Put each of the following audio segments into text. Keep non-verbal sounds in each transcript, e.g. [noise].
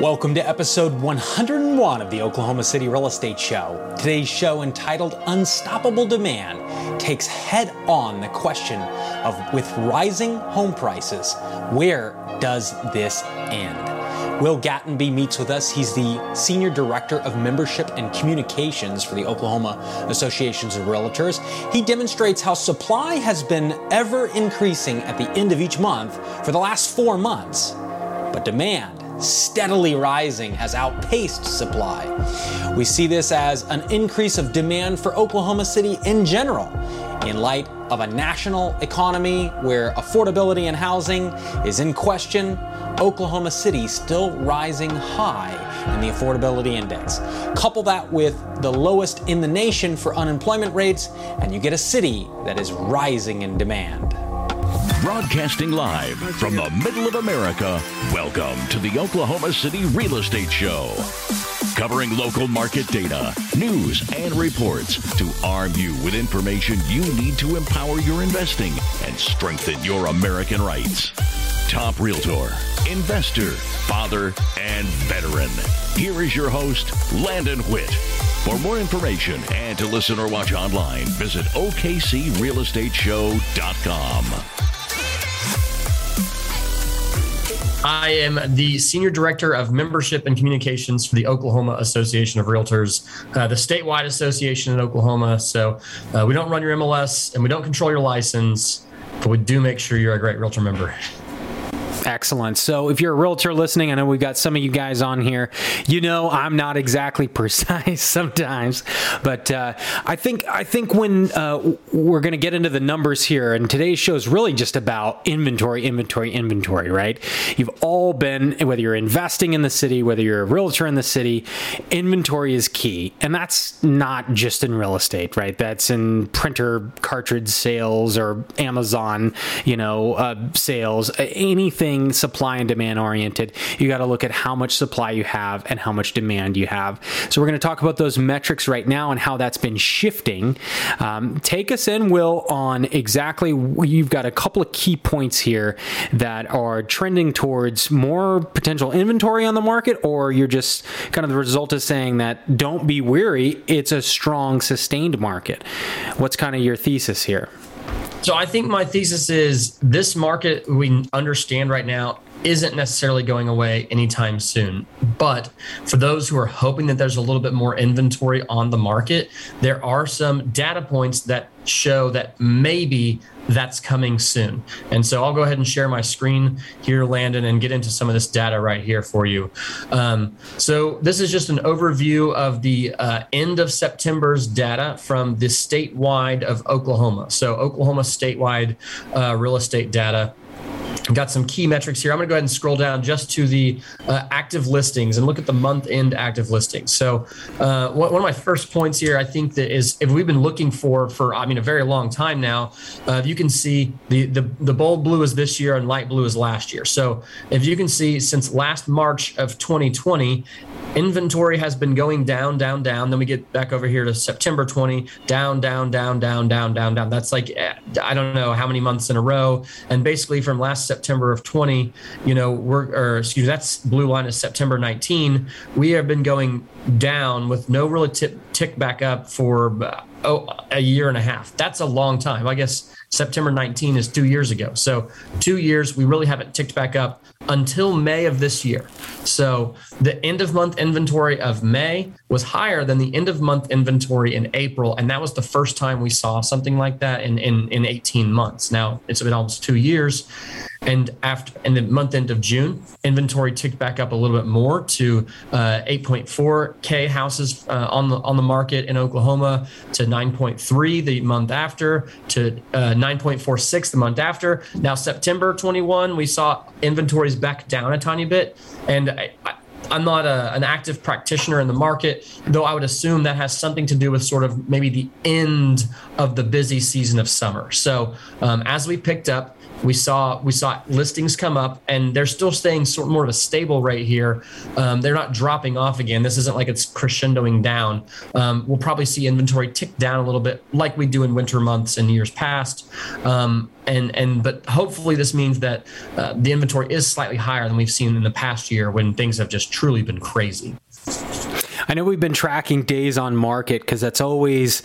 Welcome to episode 101 of the Oklahoma City Real Estate Show. Today's show, entitled Unstoppable Demand, takes head on the question of with rising home prices, where does this end? Will Gattenby meets with us. He's the Senior Director of Membership and Communications for the Oklahoma Associations of Realtors. He demonstrates how supply has been ever increasing at the end of each month for the last four months, but demand steadily rising has outpaced supply. We see this as an increase of demand for Oklahoma City in general in light of a national economy where affordability and housing is in question Oklahoma City still rising high in the affordability index. Couple that with the lowest in the nation for unemployment rates, and you get a city that is rising in demand. Broadcasting live from the middle of America, welcome to the Oklahoma City Real Estate Show. Covering local market data, news, and reports to arm you with information you need to empower your investing and strengthen your American rights. Top Realtor investor, father, and veteran. Here is your host, Landon Witt. For more information and to listen or watch online, visit OKCRealEstateShow.com. I am the Senior Director of Membership and Communications for the Oklahoma Association of Realtors, uh, the statewide association in Oklahoma. So uh, we don't run your MLS and we don't control your license, but we do make sure you're a great realtor member. Excellent. So, if you're a realtor listening, I know we've got some of you guys on here. You know, I'm not exactly [laughs] precise sometimes, but uh, I think I think when uh, we're going to get into the numbers here, and today's show is really just about inventory, inventory, inventory. Right? You've all been whether you're investing in the city, whether you're a realtor in the city, inventory is key, and that's not just in real estate, right? That's in printer cartridge sales or Amazon, you know, uh, sales, anything everything supply and demand oriented. You got to look at how much supply you have and how much demand you have. So we're going to talk about those metrics right now and how that's been shifting. Um, take us in, Will, on exactly. You've got a couple of key points here that are trending towards more potential inventory on the market, or you're just kind of the result of saying that don't be weary. It's a strong, sustained market. What's kind of your thesis here? So I think my thesis is this market we understand right now isn't necessarily going away anytime soon. But for those who are hoping that there's a little bit more inventory on the market, there are some data points that show that maybe that's coming soon. And so I'll go ahead and share my screen here, Landon, and get into some of this data right here for you. Um, so this is just an overview of the uh, end of September's data from the statewide of Oklahoma. So Oklahoma statewide uh, real estate data got some key metrics here. I'm going to go ahead and scroll down just to the uh, active listings and look at the month end active listings. So, uh, one of my first points here, I think that is if we've been looking for for I mean a very long time now, uh, you can see the, the the bold blue is this year and light blue is last year. So, if you can see since last March of 2020, inventory has been going down, down, down. Then we get back over here to September 20, down, down, down, down, down, down, down. That's like, eh, I don't know how many months in a row. And basically from last September of 20, you know, we're, or excuse me, that's blue line is September 19. We have been going down with no really tip, tick back up for uh, oh, a year and a half. That's a long time. I guess September 19 is two years ago. So, two years, we really haven't ticked back up until May of this year. So, the end of month inventory of May was higher than the end of month inventory in April. And that was the first time we saw something like that in, in, in 18 months. Now, it's been almost two years. And after in the month end of June, inventory ticked back up a little bit more to uh, 8.4k houses uh, on the on the market in Oklahoma to 9.3 the month after to uh, 9.46 the month after. Now September 21, we saw inventories back down a tiny bit, and I, I I'm not a, an active practitioner in the market, though I would assume that has something to do with sort of maybe the end of the busy season of summer. So um, as we picked up, we saw we saw listings come up, and they're still staying sort of more of a stable rate here. Um, they're not dropping off again. This isn't like it's crescendoing down. Um, we'll probably see inventory tick down a little bit, like we do in winter months and years past. Um, and and but hopefully this means that uh, the inventory is slightly higher than we've seen in the past year when things have just truly been crazy. I know we've been tracking days on market because that's always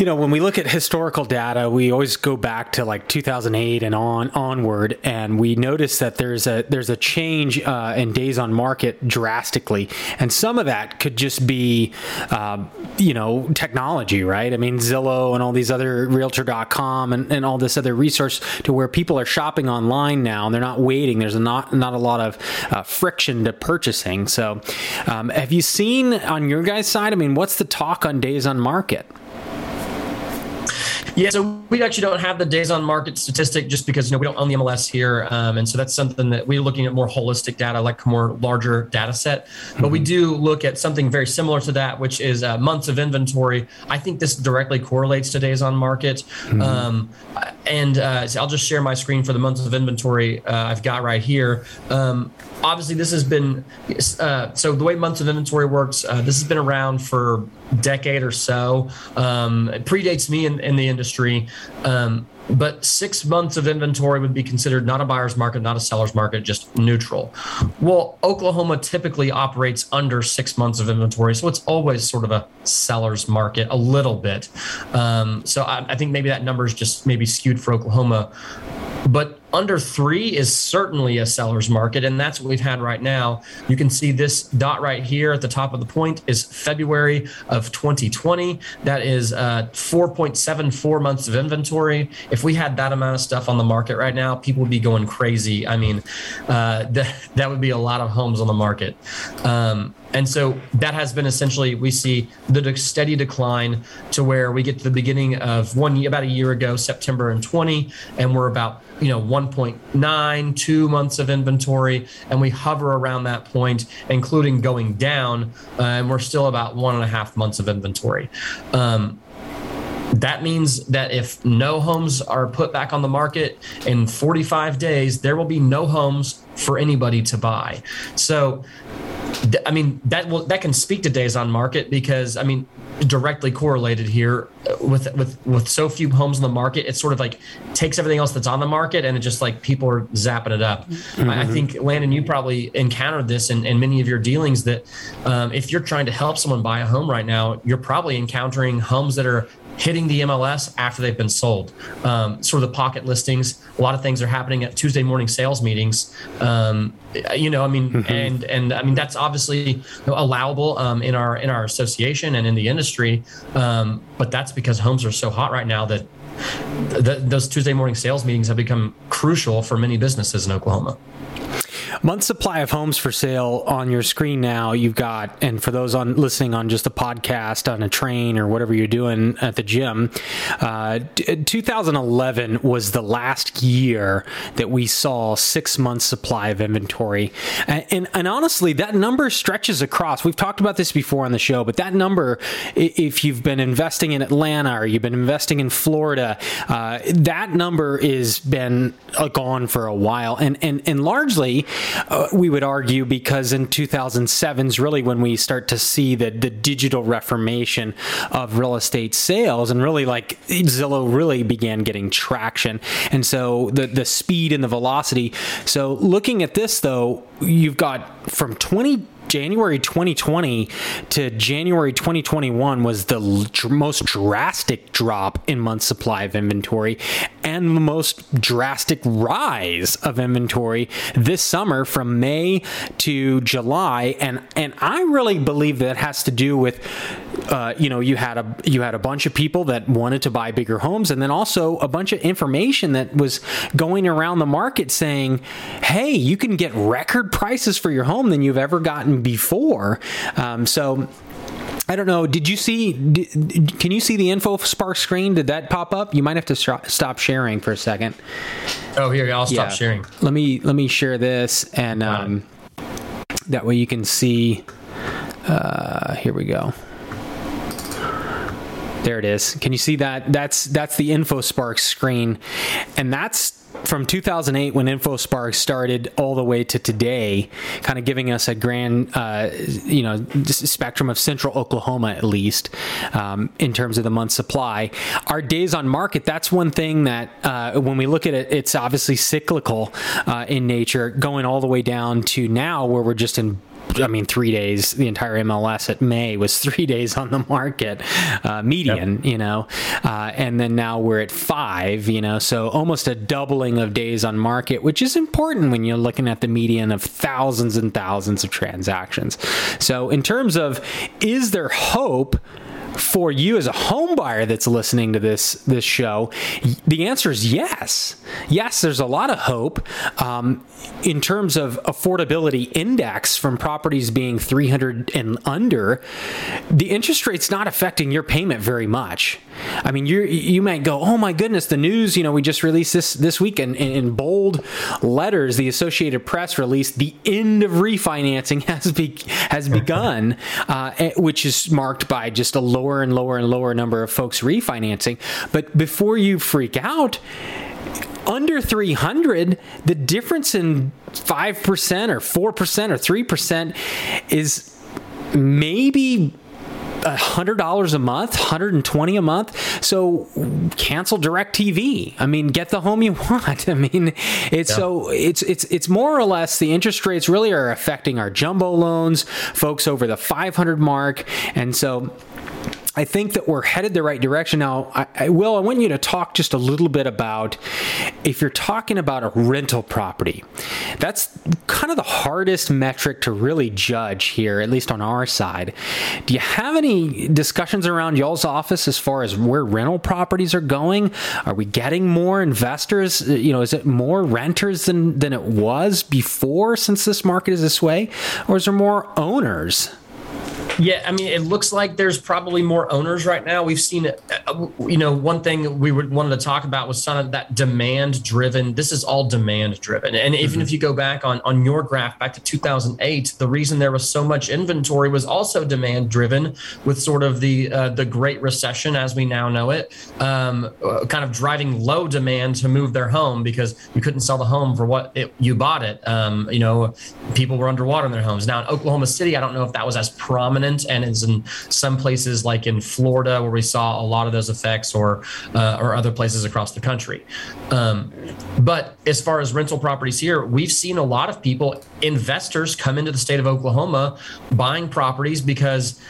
you know, when we look at historical data, we always go back to like 2008 and on onward, and we notice that there's a there's a change uh, in days on market drastically, and some of that could just be, uh, you know, technology, right? I mean, Zillow and all these other Realtor.com and, and all this other resource to where people are shopping online now, and they're not waiting. There's not not a lot of uh, friction to purchasing. So, um, have you seen on your guys' side? I mean, what's the talk on days on market? Yeah, so we actually don't have the days on market statistic just because you know we don't own the MLS here, um, and so that's something that we're looking at more holistic data, like more larger data set. But mm-hmm. we do look at something very similar to that, which is uh, months of inventory. I think this directly correlates to days on market. Mm-hmm. Um, and uh, so I'll just share my screen for the months of inventory uh, I've got right here. Um, obviously, this has been uh, so the way months of inventory works. Uh, this has been around for decade or so. Um, it predates me in, in the industry. Um, but six months of inventory would be considered not a buyer's market, not a seller's market, just neutral. Well, Oklahoma typically operates under six months of inventory, so it's always sort of a seller's market a little bit. Um, so I, I think maybe that number is just maybe skewed for Oklahoma. But under three is certainly a seller's market, and that's what we've had right now. You can see this dot right here at the top of the point is February of 2020. That is uh, 4.74 months of inventory. If we had that amount of stuff on the market right now, people would be going crazy. I mean, uh, [laughs] th- that would be a lot of homes on the market. Um, and so that has been essentially we see the steady decline to where we get to the beginning of one about a year ago, September and 20, and we're about you know 1.9 two months of inventory and we hover around that point including going down uh, and we're still about one and a half months of inventory um, that means that if no homes are put back on the market in 45 days, there will be no homes for anybody to buy. So I mean that will that can speak to days on market because I mean directly correlated here with with with so few homes in the market. It sort of like takes everything else that's on the market and it just like people are zapping it up. Mm-hmm. I, I, think Landon, you probably encountered this in, in many of your dealings that um, if you're trying to help someone buy a home right now, you're probably encountering homes that are hitting the MLS after they've been sold. Um, sort of the pocket listings. A lot of things are happening at Tuesday morning sales meetings. Um, you know, I mean, mm-hmm. and and I mean that's obviously allowable um, in our in our association and in the industry. Um, but that's because homes are so hot right now that. those Tuesday morning sales meetings have become crucial for many businesses in Oklahoma. Month supply of homes for sale on your screen now. You've got, and for those on listening on just a podcast, on a train, or whatever you're doing at the gym, uh, 2011 was the last year that we saw six months supply of inventory, and, and, and honestly, that number stretches across. We've talked about this before on the show, but that number, if you've been investing in Atlanta or you've been investing in Florida, uh, that number has been uh, gone for a while, and and and largely uh, we would argue because in 2007 is really when we start to see the, the digital reformation of real estate sales and really like Zillow really began getting traction. And so the, the speed and the velocity. So looking at this though, you've got from 20 January 2020 to January 2021 was the most drastic drop in month supply of inventory and the most drastic rise of inventory this summer from May to July. And and I really believe that has to do with uh, you know you had a you had a bunch of people that wanted to buy bigger homes and then also a bunch of information that was going around the market saying hey you can get record prices for your home than you've ever gotten before. Um, so I don't know. Did you see? Did, can you see the InfoSpark screen? Did that pop up? You might have to stop sharing for a second. Oh, here I'll stop yeah. sharing. Let me let me share this, and um, that way you can see. Uh, here we go. There it is. Can you see that? That's that's the InfoSpark screen, and that's from 2008 when InfoSpark started all the way to today, kind of giving us a grand, uh, you know, spectrum of central Oklahoma at least um, in terms of the month supply. Our days on market, that's one thing that uh, when we look at it, it's obviously cyclical uh, in nature, going all the way down to now where we're just in I mean, three days. The entire MLS at May was [laughs] three days on the market, uh, median. Yep. You know, uh, and then now we're at five. You know, so almost a doubling of days on market, which is important when you're looking at the median of thousands and thousands of transactions. So, in terms of is there hope? For you as a home buyer that's listening to this this show, the answer is yes. Yes, there's a lot of hope um, in terms of affordability index from properties being 300 and under. The interest rate's not affecting your payment very much. I mean, you you might go, oh my goodness, the news. You know, we just released this this week in, in bold letters. The Associated Press released the end of refinancing [laughs] has be, has begun, uh, eh, which is marked by just a lower and lower and lower number of folks refinancing. But before you freak out under 300, the difference in 5% or 4% or 3% is maybe hundred dollars a month, hundred and twenty a month. So cancel DirecTV. I mean, get the home you [laughs] want. I mean, it's yeah. so it's it's it's more or less the interest rates really are affecting our jumbo loans, folks over the five hundred mark, and so I think that we're headed the right direction now. I, I, will. I want you to talk just a little bit about if you're talking about a rental property. That's kind of the hardest metric to really judge here, at least on our side. Do you have any discussions around y'all's office as far as where rental properties are going? Are we getting more investors? Uh, you know, is it more renters than than it was before since this market is this way, or is there more owners? Yeah, I mean, it looks like there's probably more owners right now. We've seen, uh, you know, one thing we wanted to talk about was some of that demand driven. This is all demand driven, and even mm-hmm. if you go back on on your graph back to 2008, the reason there was so much inventory was also demand driven, with sort of the uh, the Great Recession as we now know it, um, uh, kind of driving low demand to move their home because you couldn't sell the home for what it, you bought it. Um, you know, people were underwater in their homes. Now in Oklahoma City, I don't know if that was as prominent and is in some places like in Florida where we saw a lot of those effects or uh, or other places across the country. Um, but as far as rental properties here, we've seen a lot of people, investors, come into the state of Oklahoma buying properties because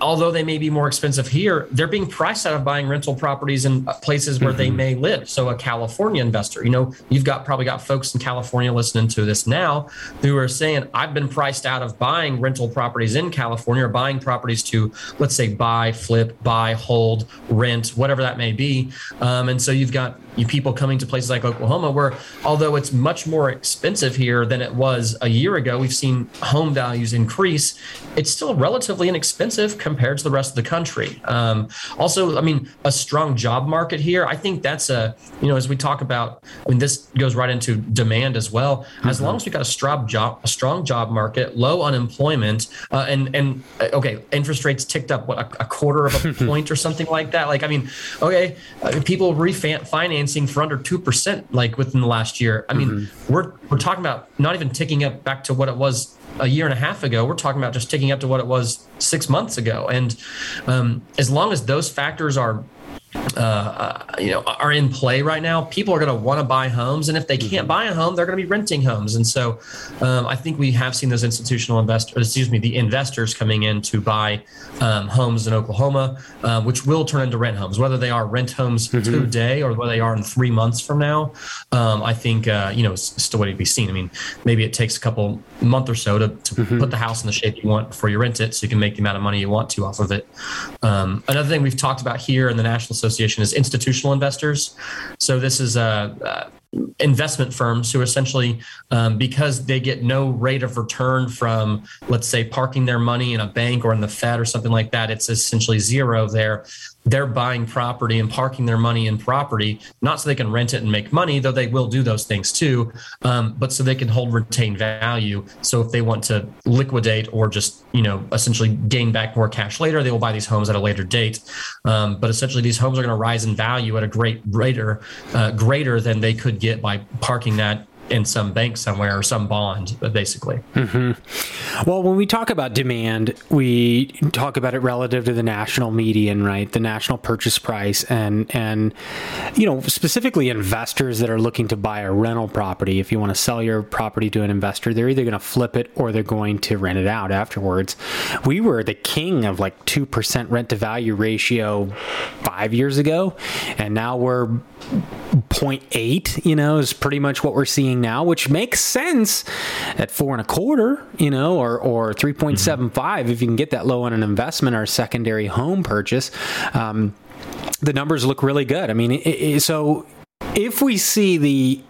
although they may be more expensive here, they're being priced out of buying rental properties in places where mm-hmm. they may live. So a California investor, you know, you've got probably got folks in California listening to this now who are saying, I've been priced out of buying rental properties in California or buying properties to, let's say, buy, flip, buy, hold, rent, whatever that may be. Um, and so you've got you people coming to places like Oklahoma, where although it's much more expensive here than it was a year ago, we've seen home values increase. It's still relatively inexpensive compared to the rest of the country. Um, also, I mean, a strong job market here. I think that's a you know as we talk about. I mean, this goes right into demand as well. As mm-hmm. long as we've got a strong job, a strong job market, low unemployment, uh, and and uh, okay, interest rates ticked up what a, a quarter of a [laughs] point or something like that. Like, I mean, okay, uh, people refinance financing for under 2% like within the last year. I mean, mm-hmm. we're we're talking about not even ticking up back to what it was a year and a half ago. We're talking about just ticking up to what it was 6 months ago. And um, as long as those factors are uh, you know are in play right now people are going to want to buy homes and if they can't mm-hmm. buy a home they're going to be renting homes and so um, i think we have seen those institutional investors excuse me the investors coming in to buy um, homes in oklahoma uh, which will turn into rent homes whether they are rent homes mm-hmm. today or whether they are in three months from now um, i think uh, you know it's still waiting to be seen i mean maybe it takes a couple month or so to, to mm-hmm. put the house in the shape you want before you rent it so you can make the amount of money you want to off of it um, another thing we've talked about here in the national Association is institutional investors. So this is a, investment firms who essentially, um, because they get no rate of return from, let's say, parking their money in a bank or in the Fed or something like that, it's essentially zero there they're buying property and parking their money in property, not so they can rent it and make money, though they will do those things too, um, but so they can hold retained value. So if they want to liquidate or just, you know, essentially gain back more cash later, they will buy these homes at a later date. Um, but essentially, these homes are going to rise in value at a great greater, uh, greater than they could get by parking that in some bank somewhere or some bond, basically. Mm-hmm. Well, when we talk about demand, we talk about it relative to the national median, right? The national purchase price, and and you know specifically investors that are looking to buy a rental property. If you want to sell your property to an investor, they're either going to flip it or they're going to rent it out afterwards. We were the king of like two percent rent to value ratio five years ago, and now we're 0.8. You know, is pretty much what we're seeing now, which makes sense at four and a quarter, you know, or or three five if you can get that low on an investment or a secondary home purchase. Um, the numbers look really good. I mean, it, it, so if we see the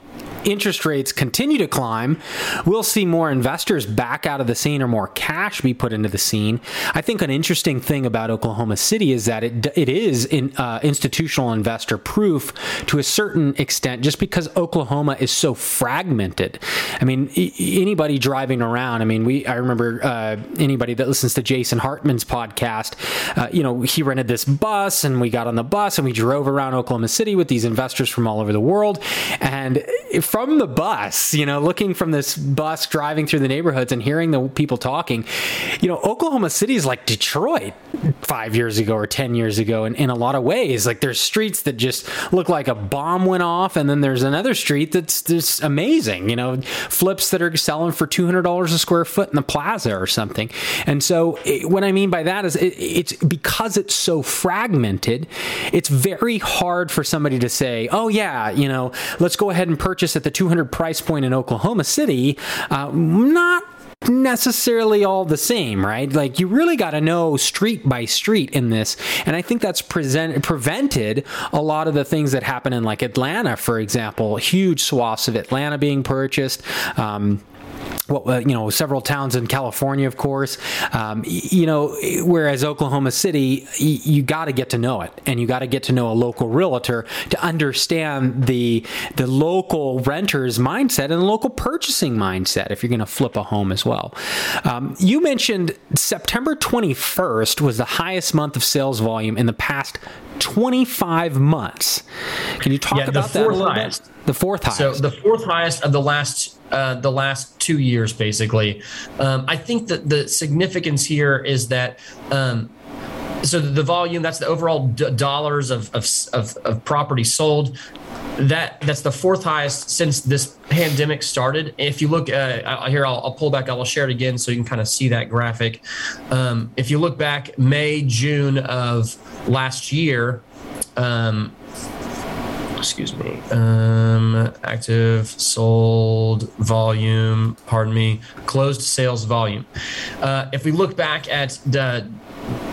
interest rates continue to climb, we'll see more investors back out of the scene or more cash be put into the scene. I think an interesting thing about Oklahoma City is that it it is in, uh, institutional investor proof to a certain extent, just because Oklahoma is so fragmented. I mean, anybody driving around. I mean, we I remember uh, anybody that listens to Jason Hartman's podcast. Uh, you know, he rented this bus, and we got on the bus and we drove around Oklahoma City with these investors from all over the world, and from the bus, you know, looking from this bus driving through the neighborhoods and hearing the people talking, you know, Oklahoma City is like Detroit five years ago or 10 years ago in, in a lot of ways. Like there's streets that just look like a bomb went off, and then there's another street that's just amazing, you know, flips that are selling for $200 a square foot in the plaza or something. And so, it, what I mean by that is it, it's because it's so fragmented, it's very hard for somebody to say, oh, yeah, you know, let's go ahead and purchase at the 200 price point in Oklahoma City, uh, not necessarily all the same, right? Like you really got to know street by street in this, and I think that's present, prevented a lot of the things that happen in like Atlanta, for example, huge swaths of Atlanta being purchased. Um, what you know several towns in California, of course. Um, you know, whereas Oklahoma City, you, you got to get to know it, and you got to get to know a local realtor to understand the the local renter's mindset and the local purchasing mindset. If you're going to flip a home as well, um, you mentioned September 21st was the highest month of sales volume in the past 25 months. Can you talk yeah, about that highest. The fourth highest. So the fourth highest of the last uh, the last two years, basically. Um, I think that the significance here is that. Um, so the volume that's the overall d- dollars of, of, of, of property sold that that's the fourth highest since this pandemic started. If you look uh, here, I'll, I'll, pull back. I will share it again so you can kind of see that graphic. Um, if you look back May, June of last year, um, excuse me, um, active sold volume, pardon me, closed sales volume. Uh, if we look back at the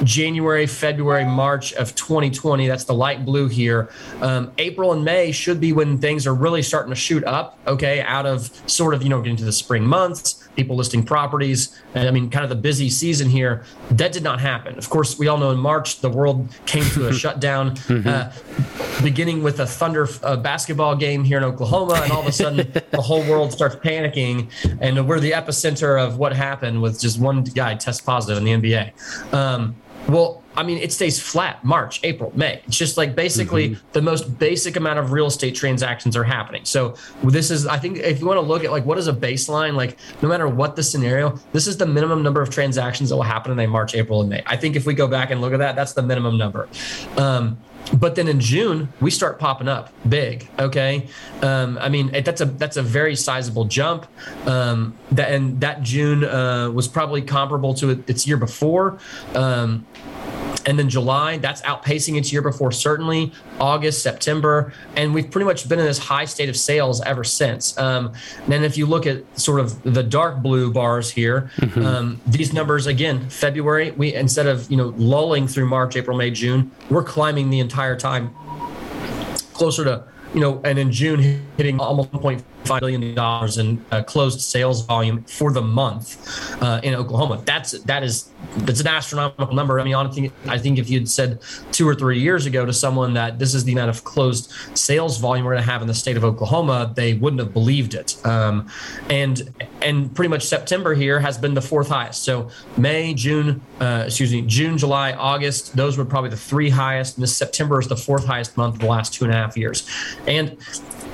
January, February, March of 2020. That's the light blue here. Um, April and May should be when things are really starting to shoot up. Okay, out of sort of you know getting to the spring months, people listing properties. And I mean, kind of the busy season here. That did not happen. Of course, we all know in March the world came to a [laughs] shutdown, mm-hmm. uh, beginning with a Thunder uh, basketball game here in Oklahoma, and all of a sudden [laughs] the whole world starts panicking, and we're the epicenter of what happened with just one guy test positive in the NBA. Um, well, I mean, it stays flat March, April, May. It's just like basically mm-hmm. the most basic amount of real estate transactions are happening. So this is, I think, if you want to look at like what is a baseline, like no matter what the scenario, this is the minimum number of transactions that will happen in a March, April, and May. I think if we go back and look at that, that's the minimum number. Um, but then in June we start popping up big. Okay, um, I mean that's a that's a very sizable jump. Um, that and that June uh, was probably comparable to its year before. Um, and then July, that's outpacing its year before, certainly August, September. And we've pretty much been in this high state of sales ever since. Um, and if you look at sort of the dark blue bars here, mm-hmm. um, these numbers, again, February, we instead of, you know, lulling through March, April, May, June, we're climbing the entire time closer to, you know, and in June hitting almost 1.5 five billion dollars in uh, closed sales volume for the month uh, in Oklahoma. That's that is that's an astronomical number. I mean, honestly, I think if you'd said two or three years ago to someone that this is the amount of closed sales volume we're going to have in the state of Oklahoma, they wouldn't have believed it. Um, and and pretty much September here has been the fourth highest. So May, June, uh, excuse me, June, July, August, those were probably the three highest. And this September is the fourth highest month of the last two and a half years. And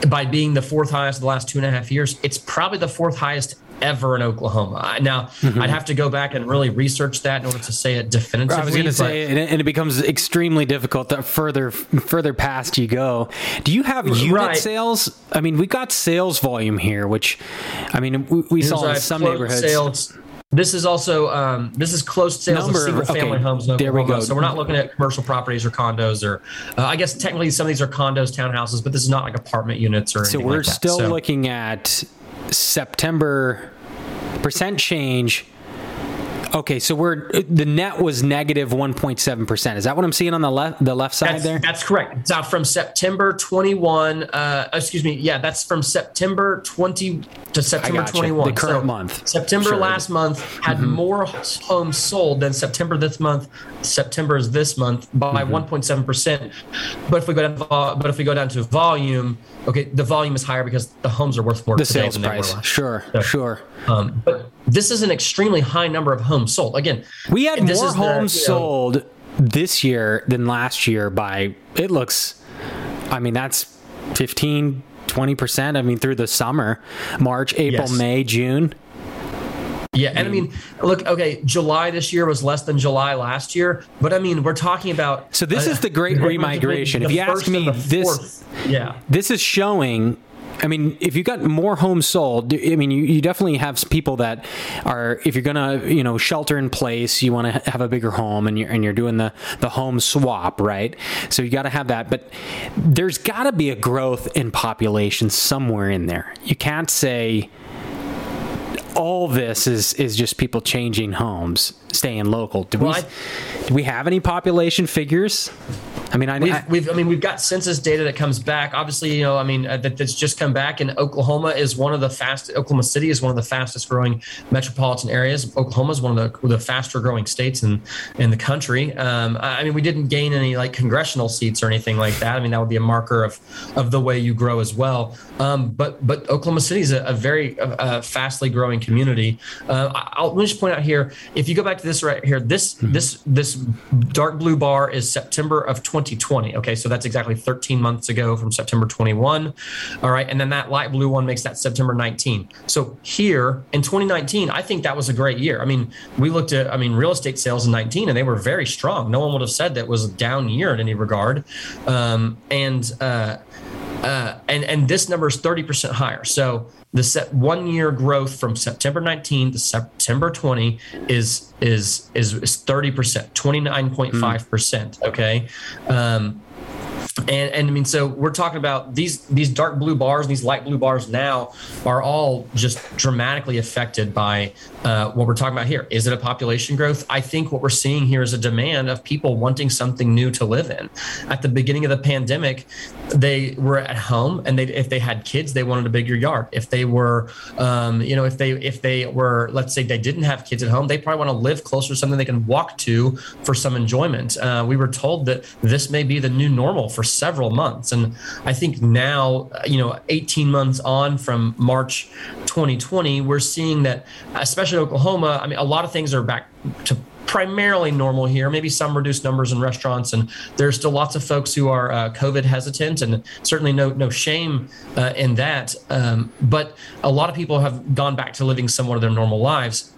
by being the fourth highest of the last two and a half years, it's probably the fourth highest ever in Oklahoma. Now, mm-hmm. I'd have to go back and really research that in order to say it definitively. I was going to say, and it becomes extremely difficult the further further past you go. Do you have unit right. sales? I mean, we got sales volume here, which, I mean, we, we saw in some neighborhoods. Sales. This is also um, this is closed sales Number, of single family homes. In Oklahoma. There we go. So we're not looking at commercial properties or condos, or uh, I guess technically some of these are condos, townhouses, but this is not like apartment units or. Anything. So we're like still so. looking at September percent change Okay, so we're the net was negative 1.7 percent. Is that what I'm seeing on the left the left side that's, there? That's correct. So from September 21, uh, excuse me, yeah, that's from September 20 to September 21. The current so month. September sure. last month had mm-hmm. more homes sold than September this month. September is this month by mm-hmm. 1.7 percent. But if we go down, but if we go down to volume, okay, the volume is higher because the homes are worth more. The sales price, sure, so, sure. Um, but this is an extremely high number of homes sold. Again, we had more homes the, sold know, this year than last year by it looks. I mean, that's 15, 20 percent. I mean, through the summer, March, April, yes. May, June. Yeah, and I mean, look, okay, July this year was less than July last year, but I mean, we're talking about. So this uh, is the great [laughs] remigration. If you ask me, this, yeah, this is showing I mean, if you got more homes sold, I mean, you, you definitely have people that are, if you're gonna, you know, shelter in place, you want to have a bigger home, and you're and you're doing the the home swap, right? So you got to have that, but there's got to be a growth in population somewhere in there. You can't say all this is is just people changing homes, staying local. Do well, we I, do we have any population figures? I mean, I, we've, I, we've, I mean, we've got census data that comes back. Obviously, you know, I mean, uh, that, that's just come back. And Oklahoma is one of the fast. Oklahoma City is one of the fastest growing metropolitan areas. Oklahoma is one of the, the faster growing states in in the country. Um, I mean, we didn't gain any like congressional seats or anything like that. I mean, that would be a marker of of the way you grow as well. Um, but but Oklahoma City is a, a very uh, fastly growing community. Uh, I'll let me just point out here. If you go back to this right here, this mm-hmm. this this dark blue bar is September of 2020. Okay, so that's exactly 13 months ago from September 21. All right, and then that light blue one makes that September 19. So here in 2019, I think that was a great year. I mean, we looked at, I mean, real estate sales in 19 and they were very strong. No one would have said that was a down year in any regard. Um, and, uh, uh, and and this number is 30% higher. So the set one year growth from September 19 to September 20 is is is, is 30%, 29.5%. Mm. Okay. Um, and, and I mean, so we're talking about these these dark blue bars, and these light blue bars now are all just dramatically affected by uh, what we're talking about here. Is it a population growth? I think what we're seeing here is a demand of people wanting something new to live in. At the beginning of the pandemic, they were at home, and they if they had kids, they wanted a bigger yard. If they were, um, you know, if they if they were, let's say they didn't have kids at home, they probably want to live closer to something they can walk to for some enjoyment. Uh, we were told that this may be the new normal for several months. And I think now, you know, 18 months on from March 2020, we're seeing that, especially in Oklahoma, I mean, a lot of things are back to primarily normal here, maybe some reduced numbers in restaurants. And there's still lots of folks who are uh, COVID hesitant, and certainly no, no shame uh, in that. Um, but a lot of people have gone back to living somewhat of their normal lives.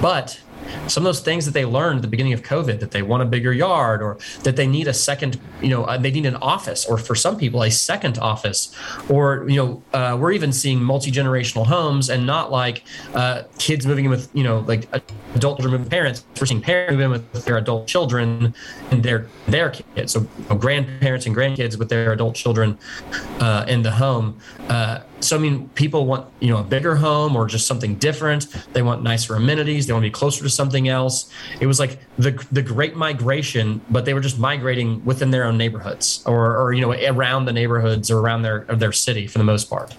But some of those things that they learned at the beginning of COVID that they want a bigger yard or that they need a second, you know, uh, they need an office or for some people a second office or, you know, uh, we're even seeing multi generational homes and not like uh, kids moving in with, you know, like adult children moving parents. We're seeing parents moving in with their adult children and their their kids. So you know, grandparents and grandkids with their adult children uh, in the home. So I mean, people want you know a bigger home or just something different. They want nicer amenities. They want to be closer to something else. It was like the the Great Migration, but they were just migrating within their own neighborhoods or or you know around the neighborhoods or around their their city for the most part.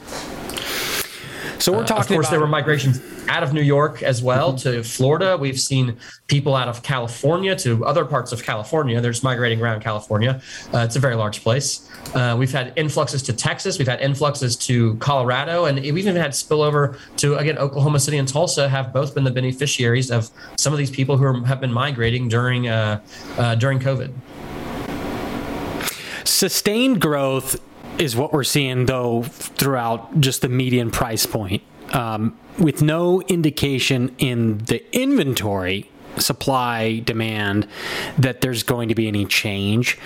So we're talking. Uh, of course, about- there were migrations out of New York as well mm-hmm. to Florida. We've seen people out of California to other parts of California. They're just migrating around California. Uh, it's a very large place. Uh, we've had influxes to Texas. We've had influxes to Colorado, and we've even had spillover to again Oklahoma City and Tulsa. Have both been the beneficiaries of some of these people who are, have been migrating during uh, uh, during COVID. Sustained growth is what we're seeing though throughout just the median price point um, with no indication in the inventory supply demand that there's going to be any change.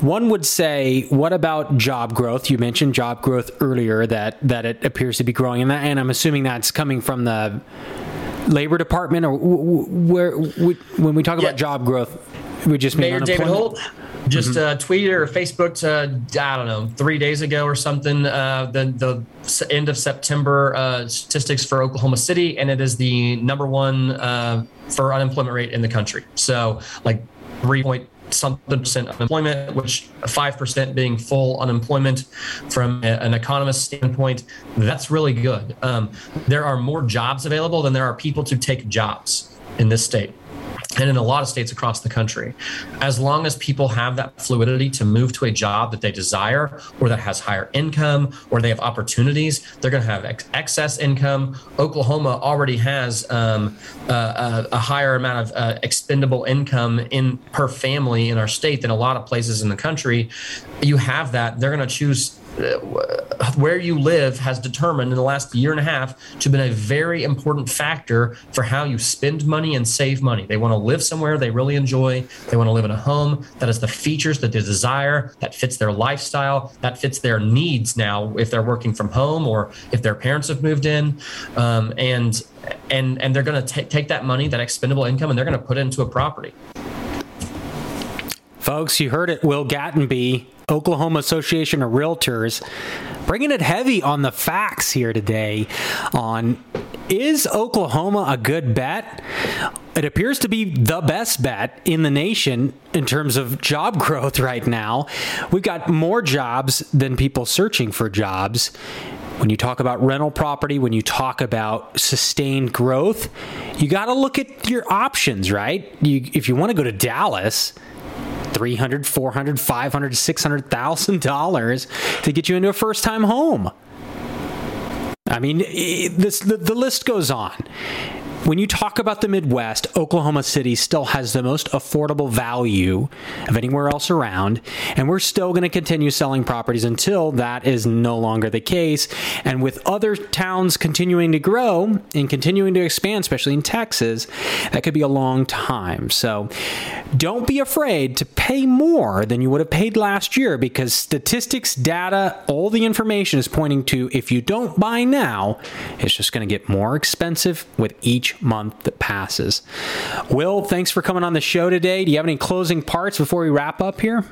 One would say, what about job growth? You mentioned job growth earlier that that it appears to be growing, and, that, and I'm assuming that's coming from the labor department, or where when we talk about job growth, we just Mayor David Holt just mm-hmm. uh, tweeted or Facebooked, uh, I don't know, three days ago or something, uh, the, the end of September uh, statistics for Oklahoma City, and it is the number one uh, for unemployment rate in the country. So, like, three point something percent unemployment, which 5% being full unemployment from an economist standpoint, that's really good. Um, there are more jobs available than there are people to take jobs in this state and in a lot of states across the country. As long as people have that fluidity to move to a job that they desire or that has higher income or they have opportunities, they're going to have ex- excess income. Oklahoma already has um, uh, a, higher amount of uh, expendable income in per family in our state than a lot of places in the country. You have that, they're going to choose where you live has determined in the last year and a half to been a very important factor for how you spend money and save money. They want to live somewhere they really enjoy. They want to live in a home that has the features that they desire, that fits their lifestyle, that fits their needs now if they're working from home or if their parents have moved in. Um, and and and they're going to take that money, that expendable income, and they're going to put it into a property. Folks, you heard it. Will Gattenby Oklahoma Association of Realtors, bringing it heavy on the facts here today on is Oklahoma a good bet? It appears to be the best bet in the nation in terms of job [laughs] growth right now. We've got more jobs than people searching for jobs. When you talk about rental property, when you talk about sustained growth, you got to look at your options, right? You, if you want to go to Dallas, 300 400 500 600000 dollars to get you into a first time home. I mean this the, the list goes on when you talk about the Midwest, Oklahoma City still has the most affordable value of anywhere else around, and we're still going to continue selling properties until that is no longer the case. And with other towns continuing to grow and continuing to expand, especially in Texas, that could be a long time. So don't be afraid to pay more than you would have paid last year because statistics, data, all the information is pointing to if you don't buy now, it's just going to get more expensive with each month that passes. Will, thanks for coming on the show today. Do you have any closing parts before we wrap up here?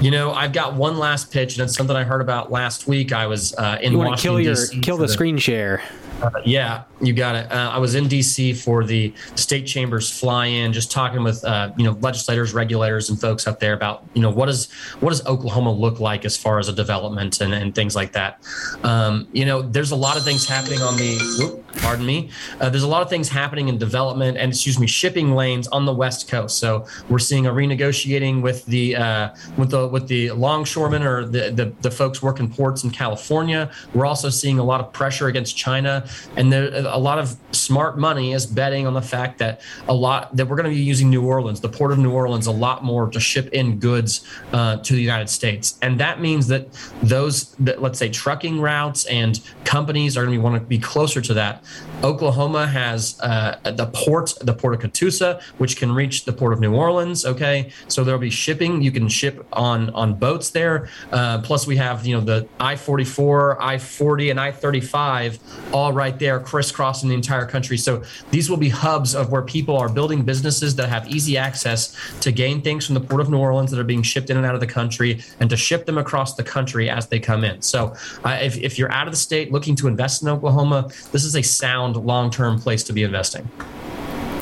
You know, I've got one last pitch, and it's something I heard about last week. I was uh, in you want Washington, to kill your kill the, the screen share. Uh, yeah, you got it. Uh, I was in DC for the state chambers fly-in, just talking with uh, you know legislators, regulators, and folks up there about you know what does what does Oklahoma look like as far as a development and, and things like that. Um, you know, there's a lot of things happening on the. Whoop, pardon me. Uh, there's a lot of things happening in development and excuse me, shipping lanes on the west coast. So we're seeing a renegotiating with the uh, with the with the longshoremen or the, the the folks working ports in California. We're also seeing a lot of pressure against China and there, a lot of smart money is betting on the fact that a lot that we're going to be using New Orleans, the port of New Orleans, a lot more to ship in goods uh, to the United States, and that means that those, that, let's say, trucking routes and companies are going to want to be closer to that. Oklahoma has uh, the port, the port of Catoosa, which can reach the port of New Orleans. Okay, so there'll be shipping. You can ship on on boats there. Uh, plus, we have you know the I-44, I-40, and I-35 all right there, crisscrossing the entire country. So these will be hubs of where people are building businesses that have easy access to gain things from the port of New Orleans that are being shipped in and out of the country, and to ship them across the country as they come in. So uh, if if you're out of the state looking to invest in Oklahoma, this is a sound long term place to be investing.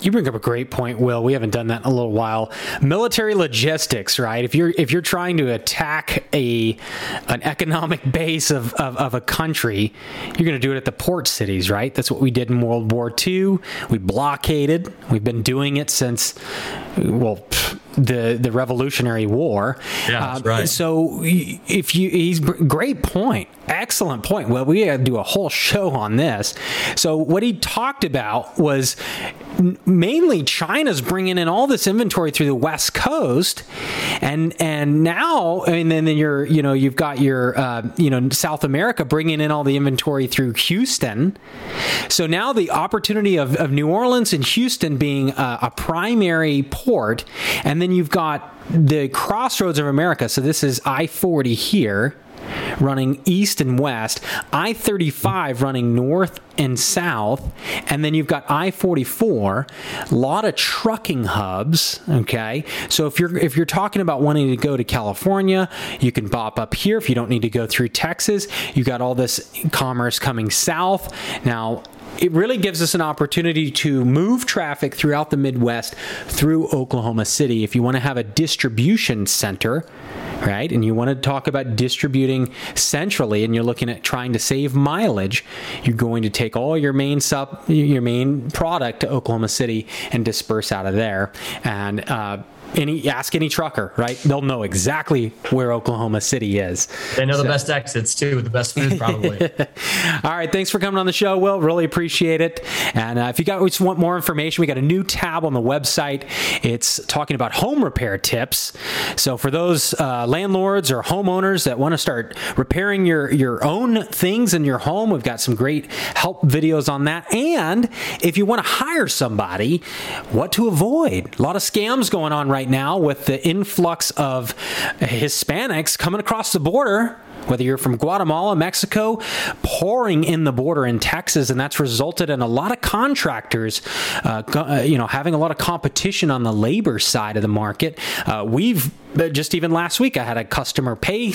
you bring up a great point, Will. We haven't done that in a little while. Military logistics, right? If you're if you're trying to attack a an economic [laughs] base of, of, of a country, you're going to do it at the port cities, right? That's what we did in World War II. We blockaded. We've been doing it since, well, the the Revolutionary War. Yeah, that's uh, right. So if you, he's great point, excellent point. Well, we had to do a whole show on this. So what he talked about was mainly China's bringing in all this inventory through the West Coast, and and now and then you're you know you've got your uh, you know South America bringing in all the inventory through Houston. So now the opportunity of, of New Orleans and Houston being a, a primary port, and then you've got the crossroads of America. So this is I forty here running east and west, I 35 running north and south, and then you've got I 44, a lot of trucking hubs. Okay. So if you're if you're talking about wanting to go to California, you can bop up here if you don't need to go through Texas. You got all this commerce coming south. Now it really gives us an opportunity to move traffic throughout the Midwest through Oklahoma City. If you want to have a distribution center, right? And you want to talk about distributing centrally and you're looking at trying to save mileage, you're going to take all your main sub your main product to Oklahoma City and disperse out of there. And uh, any ask any trucker, right? They'll know exactly where Oklahoma City is. They know so. the best exits too, the best food probably. [laughs] All right, thanks for coming on the show, Will. Really appreciate it. And uh, if you guys want more information, we got a new tab on the website. It's talking about home repair tips. So for those uh, landlords or homeowners that want to start repairing your your own things in your home, we've got some great help videos on that. And if you want to hire somebody, what to avoid? A lot of scams going on right right now with the influx of Hispanics coming across the border whether you're from Guatemala, Mexico, pouring in the border in Texas, and that's resulted in a lot of contractors, uh, uh you know, having a lot of competition on the labor side of the market. Uh, we've just even last week, I had a customer pay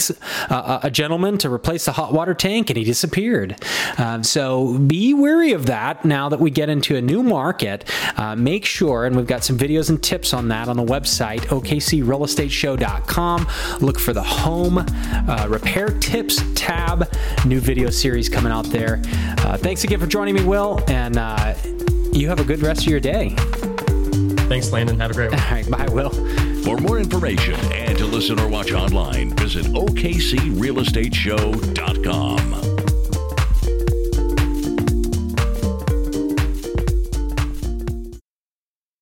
uh, a gentleman to replace the hot water tank, and he disappeared. Uh, so be wary of that. Now that we get into a new market, uh, make sure, and we've got some videos and tips on that on the website okcrealestateshow.com. Look for the home uh, repair tips tab. New video series coming out there. Uh, thanks again for joining me, Will, and uh, you have a good rest of your day. Thanks, Landon. Have a great one. [laughs] All right, bye, Will. For more information and to listen or watch online, visit OKCRealEstateShow.com.